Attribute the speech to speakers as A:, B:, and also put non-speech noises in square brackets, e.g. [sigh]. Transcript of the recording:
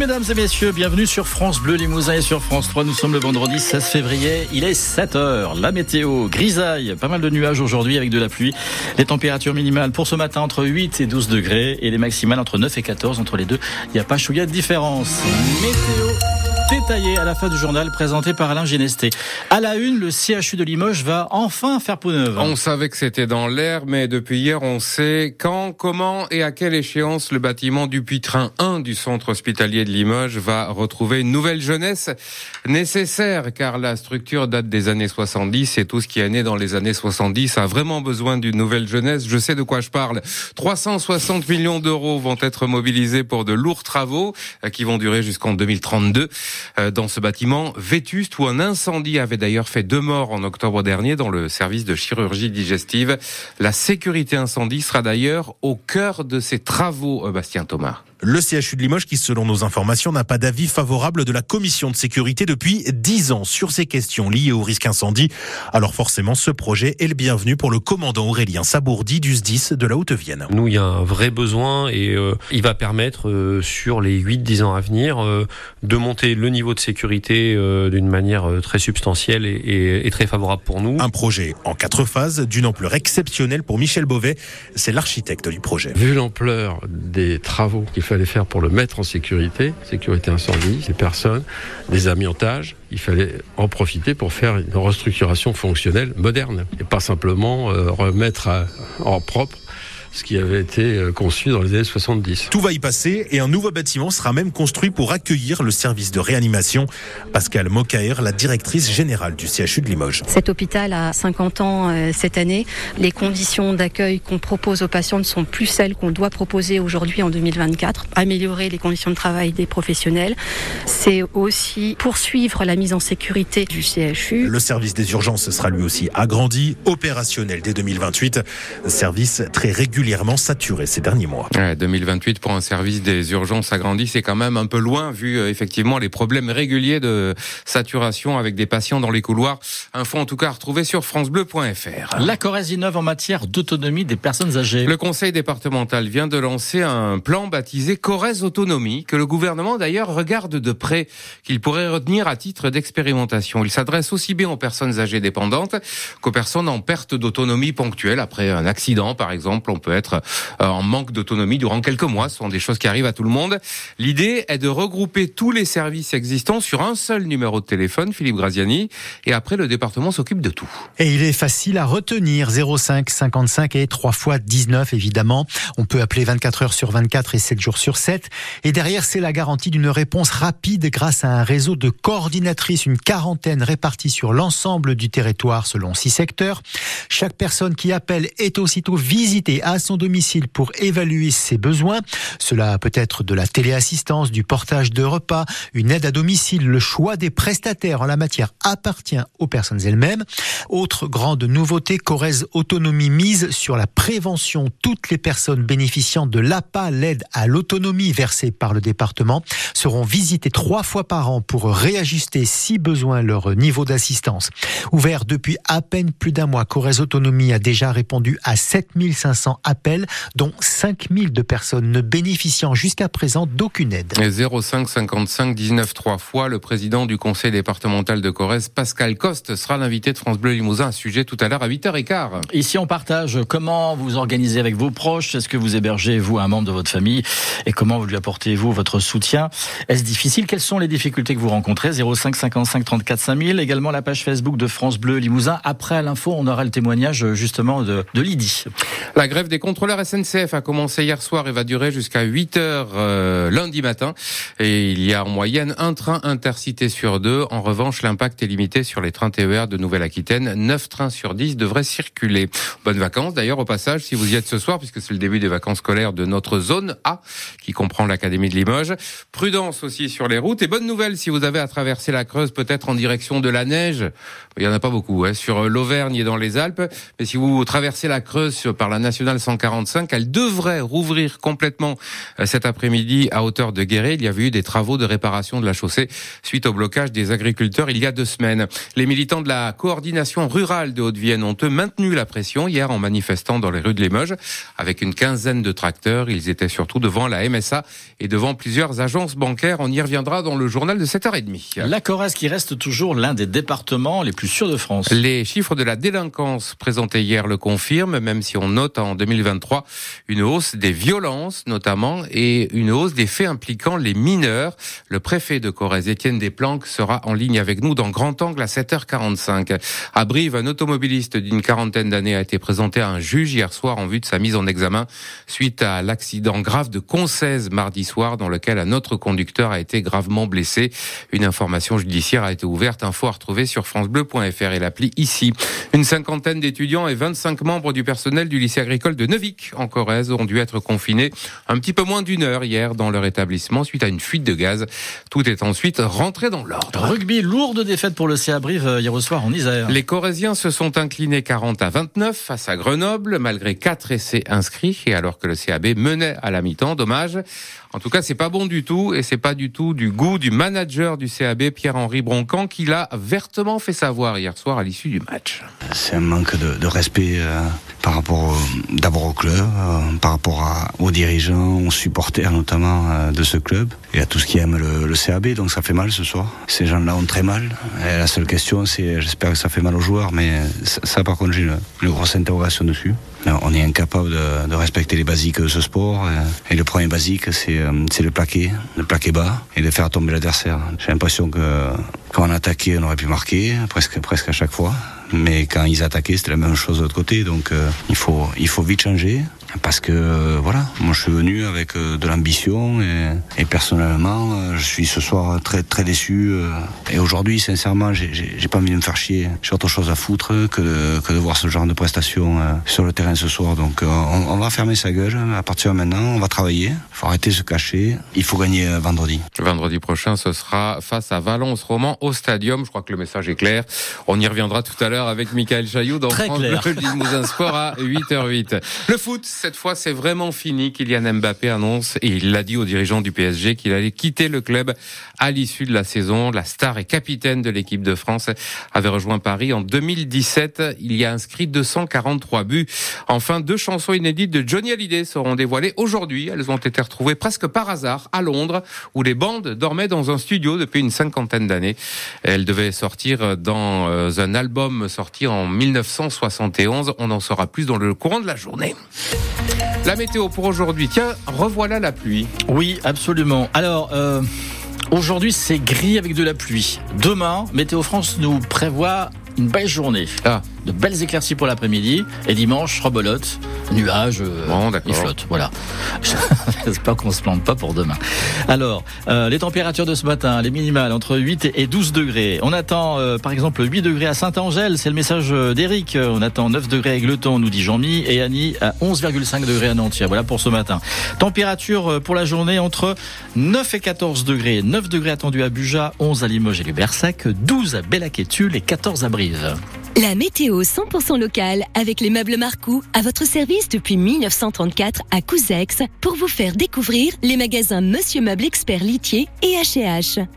A: mesdames et messieurs, bienvenue sur France Bleu Limousin et sur France 3. Nous sommes le vendredi 16 février, il est 7h. La météo, grisaille, pas mal de nuages aujourd'hui avec de la pluie. Les températures minimales pour ce matin entre 8 et 12 degrés et les maximales entre 9 et 14. Entre les deux, il n'y a pas chouïa de différence. Météo détaillé à la fin du journal présenté par Alain Genesté. À la une, le CHU de Limoges va enfin faire peau neuve.
B: On savait que c'était dans l'air, mais depuis hier, on sait quand, comment et à quelle échéance le bâtiment du Puitrin 1 du centre hospitalier de Limoges va retrouver une nouvelle jeunesse nécessaire, car la structure date des années 70 et tout ce qui est né dans les années 70 a vraiment besoin d'une nouvelle jeunesse. Je sais de quoi je parle. 360 millions d'euros vont être mobilisés pour de lourds travaux euh, qui vont durer jusqu'en 2032. Euh, dans ce bâtiment vétuste où un incendie avait d'ailleurs fait deux morts en octobre dernier dans le service de chirurgie digestive. La sécurité incendie sera d'ailleurs au cœur de ces travaux, euh, Bastien Thomas.
C: Le CHU de Limoges, qui selon nos informations n'a pas d'avis favorable de la commission de sécurité depuis dix ans sur ces questions liées au risque incendie. Alors forcément, ce projet est le bienvenu pour le commandant Aurélien Sabourdi du SDIS de la Haute-Vienne.
D: Nous, il y a un vrai besoin et euh, il va permettre euh, sur les 8-10 ans à venir euh, de monter le niveau de sécurité d'une manière très substantielle et, et, et, très favorable pour nous.
C: Un projet en quatre phases d'une ampleur exceptionnelle pour Michel Beauvais. C'est l'architecte du projet.
E: Vu l'ampleur des travaux qu'il fallait faire pour le mettre en sécurité, sécurité incendie, ces personnes, des amiantages. Il fallait en profiter pour faire une restructuration fonctionnelle moderne et pas simplement euh, remettre à, en propre ce qui avait été euh, conçu dans les années 70.
C: Tout va y passer et un nouveau bâtiment sera même construit pour accueillir le service de réanimation. Pascal Mokaer, la directrice générale du CHU de Limoges.
F: Cet hôpital a 50 ans euh, cette année. Les conditions d'accueil qu'on propose aux patients ne sont plus celles qu'on doit proposer aujourd'hui en 2024. Améliorer les conditions de travail des professionnels, c'est aussi poursuivre la mise en sécurité du CHU.
C: Le service des urgences sera lui aussi agrandi, opérationnel dès 2028. Service très régulier régulièrement saturé ces derniers mois.
B: Ouais, 2028 pour un service des urgences agrandi, c'est quand même un peu loin vu euh, effectivement les problèmes réguliers de saturation avec des patients dans les couloirs. Info en tout cas retrouvé sur francebleu.fr.
A: La Corrèze innove en matière d'autonomie des personnes âgées.
B: Le conseil départemental vient de lancer un plan baptisé Corrèze Autonomie que le gouvernement d'ailleurs regarde de près, qu'il pourrait retenir à titre d'expérimentation. Il s'adresse aussi bien aux personnes âgées dépendantes qu'aux personnes en perte d'autonomie ponctuelle après un accident par exemple. On peut être euh, en manque d'autonomie durant quelques mois. Ce sont des choses qui arrivent à tout le monde. L'idée est de regrouper tous les services existants sur un seul numéro de téléphone, Philippe Graziani, et après le département s'occupe de tout.
G: Et il est facile à retenir, 05 55 et 3 fois 19 évidemment. On peut appeler 24 heures sur 24 et 7 jours sur 7. Et derrière, c'est la garantie d'une réponse rapide grâce à un réseau de coordinatrices, une quarantaine répartie sur l'ensemble du territoire selon six secteurs. Chaque personne qui appelle est aussitôt visitée à son domicile pour évaluer ses besoins. Cela peut être de la téléassistance, du portage de repas, une aide à domicile. Le choix des prestataires en la matière appartient aux personnes elles-mêmes. Autre grande nouveauté, Corrèze Autonomie mise sur la prévention. Toutes les personnes bénéficiant de l'APA, l'aide à l'autonomie versée par le département, seront visitées trois fois par an pour réajuster si besoin leur niveau d'assistance. Ouvert depuis à peine plus d'un mois, Corrèze Autonomie a déjà répondu à 7500 appels, dont 5000 de personnes ne bénéficiant jusqu'à présent d'aucune aide.
B: 05 55 19 trois fois, le président du conseil départemental de Corrèze, Pascal Coste, sera l'invité de France Bleu Limousin, un sujet tout à l'heure à 8h15.
A: Ici, on partage comment vous organisez avec vos proches, est-ce que vous hébergez, vous, un membre de votre famille, et comment vous lui apportez, vous, votre soutien? Est-ce difficile? Quelles sont les difficultés que vous rencontrez? 05 55 34 5000, également la page Facebook de France Bleu Limousin. Après l'info, on aura le témoignage, justement, de, de Lydie.
B: La grève des contrôleurs SNCF a commencé hier soir et va durer jusqu'à 8 heures euh, lundi matin. Et il y a en moyenne un train intercité sur deux. En revanche, l'impact est limité sur les trains TER de Nouvelle-Aquitaine. 9 trains sur 10 devraient circuler. Bonnes vacances d'ailleurs au passage si vous y êtes ce soir puisque c'est le début des vacances scolaires de notre zone A qui comprend l'Académie de Limoges. Prudence aussi sur les routes et bonne nouvelle si vous avez à traverser la Creuse peut-être en direction de la neige. Il y en a pas beaucoup hein, sur l'Auvergne et dans les Alpes. Mais si vous traversez la Creuse par la nationale 100 245. Elle devrait rouvrir complètement euh, cet après-midi à hauteur de Guéret. Il y avait eu des travaux de réparation de la chaussée suite au blocage des agriculteurs il y a deux semaines. Les militants de la coordination rurale de Haute-Vienne ont eux maintenu la pression hier en manifestant dans les rues de Limoges avec une quinzaine de tracteurs. Ils étaient surtout devant la MSA et devant plusieurs agences bancaires. On y reviendra dans le journal de 7h30.
A: La Corrèze qui reste toujours l'un des départements les plus sûrs de France.
B: Les chiffres de la délinquance présentés hier le confirment, même si on note en 2023 une hausse des violences notamment et une hausse des faits impliquant les mineurs. Le préfet de Corrèze, Étienne Desplanques, sera en ligne avec nous dans Grand Angle à 7h45. À Brive, un automobiliste d'une quarantaine d'années a été présenté à un juge hier soir en vue de sa mise en examen suite à l'accident grave de Concèze mardi soir dans lequel un autre conducteur a été gravement blessé. Une information judiciaire a été ouverte. Info à retrouver sur francebleu.fr et l'appli ici. Une cinquantaine d'étudiants et 25 membres du personnel du lycée agricole de Neuvik en Corrèze ont dû être confinés un petit peu moins d'une heure hier dans leur établissement suite à une fuite de gaz. Tout est ensuite rentré dans l'ordre.
A: Rugby, lourde défaite pour le CA Brive euh, hier soir en Isère.
B: Les Corésiens se sont inclinés 40 à 29 face à Grenoble malgré quatre essais inscrits et alors que le CAB menait à la mi-temps. Dommage. En tout cas, c'est pas bon du tout et c'est pas du tout du goût du manager du CAB, Pierre-Henri Broncan, qui l'a vertement fait savoir hier soir à l'issue du match.
H: C'est un manque de, de respect euh, par rapport d'abord au club, euh, par rapport aux dirigeants, aux supporters notamment euh, de ce club et à tout ce qui aime le, CAB. Donc ça fait mal ce soir. Ces gens-là ont très mal. La seule question, c'est, j'espère que ça fait mal aux joueurs, mais ça, par contre, j'ai une, grosse interrogation dessus. On est incapable de, de, respecter les basiques de ce sport. Et le premier basique, c'est le plaquer, le plaquer bas et de faire tomber l'adversaire. J'ai l'impression que quand on attaquait, on aurait pu marquer presque, presque à chaque fois. Mais quand ils attaquaient, c'était la même chose de l'autre côté. Donc euh, il, faut, il faut vite changer. Parce que euh, voilà, moi je suis venu avec euh, de l'ambition et, et, personnellement, euh, je suis ce soir très très déçu. et aujourd'hui, sincèrement, j'ai pas envie de me faire chier. J'ai autre chose à foutre que de, que de voir ce genre de prestations sur le terrain ce soir. Donc on, on, va fermer sa gueule à partir de maintenant. On va travailler. Il faut arrêter de se cacher. Il faut gagner vendredi.
B: Vendredi prochain, ce sera face à Valence Roman au Stadium. Je crois que le message est clair. On y reviendra tout à l'heure avec Michael Chailloux dans
A: Très
B: France. Bleu Limousin Sport à [laughs] 8h08. Le foot cette fois, c'est vraiment fini. Kylian Mbappé annonce, et il l'a dit aux dirigeants du PSG, qu'il allait quitter le club à l'issue de la saison. La star et capitaine de l'équipe de France avait rejoint Paris en 2017. Il y a inscrit 243 buts. Enfin, deux chansons inédites de Johnny Hallyday seront dévoilées aujourd'hui. Elles ont été retrouvées presque par hasard à Londres, où les bandes dormaient dans un studio depuis une cinquantaine d'années. Elles devaient sortir dans un album sorti en 1971. On en saura plus dans le courant de la journée. La météo pour aujourd'hui. Tiens, revoilà la pluie.
A: Oui, absolument. Alors, euh, aujourd'hui, c'est gris avec de la pluie. Demain, Météo France nous prévoit une belle journée.
B: Ah.
A: De belles éclaircies pour l'après-midi. Et dimanche, rebelote, nuages, euh,
B: bon,
A: il flotte. Voilà. [laughs] J'espère qu'on se plante pas pour demain. Alors, euh, les températures de ce matin, les minimales entre 8 et 12 degrés. On attend, euh, par exemple, 8 degrés à Saint-Angèle. C'est le message d'Eric. On attend 9 degrés à Aigleton, nous dit Jean-Mi. Et Annie à 11,5 degrés à Nantia. Voilà pour ce matin. Température pour la journée entre 9 et 14 degrés. 9 degrés attendus à Buja, 11 à Limoges et Lubersac, 12 à Bellac-et-Tulle et 14 à Brive.
I: La météo 100% locale avec les meubles Marcou à votre service depuis 1934 à Couzex pour vous faire découvrir les magasins Monsieur Meuble Expert Litier et H&H.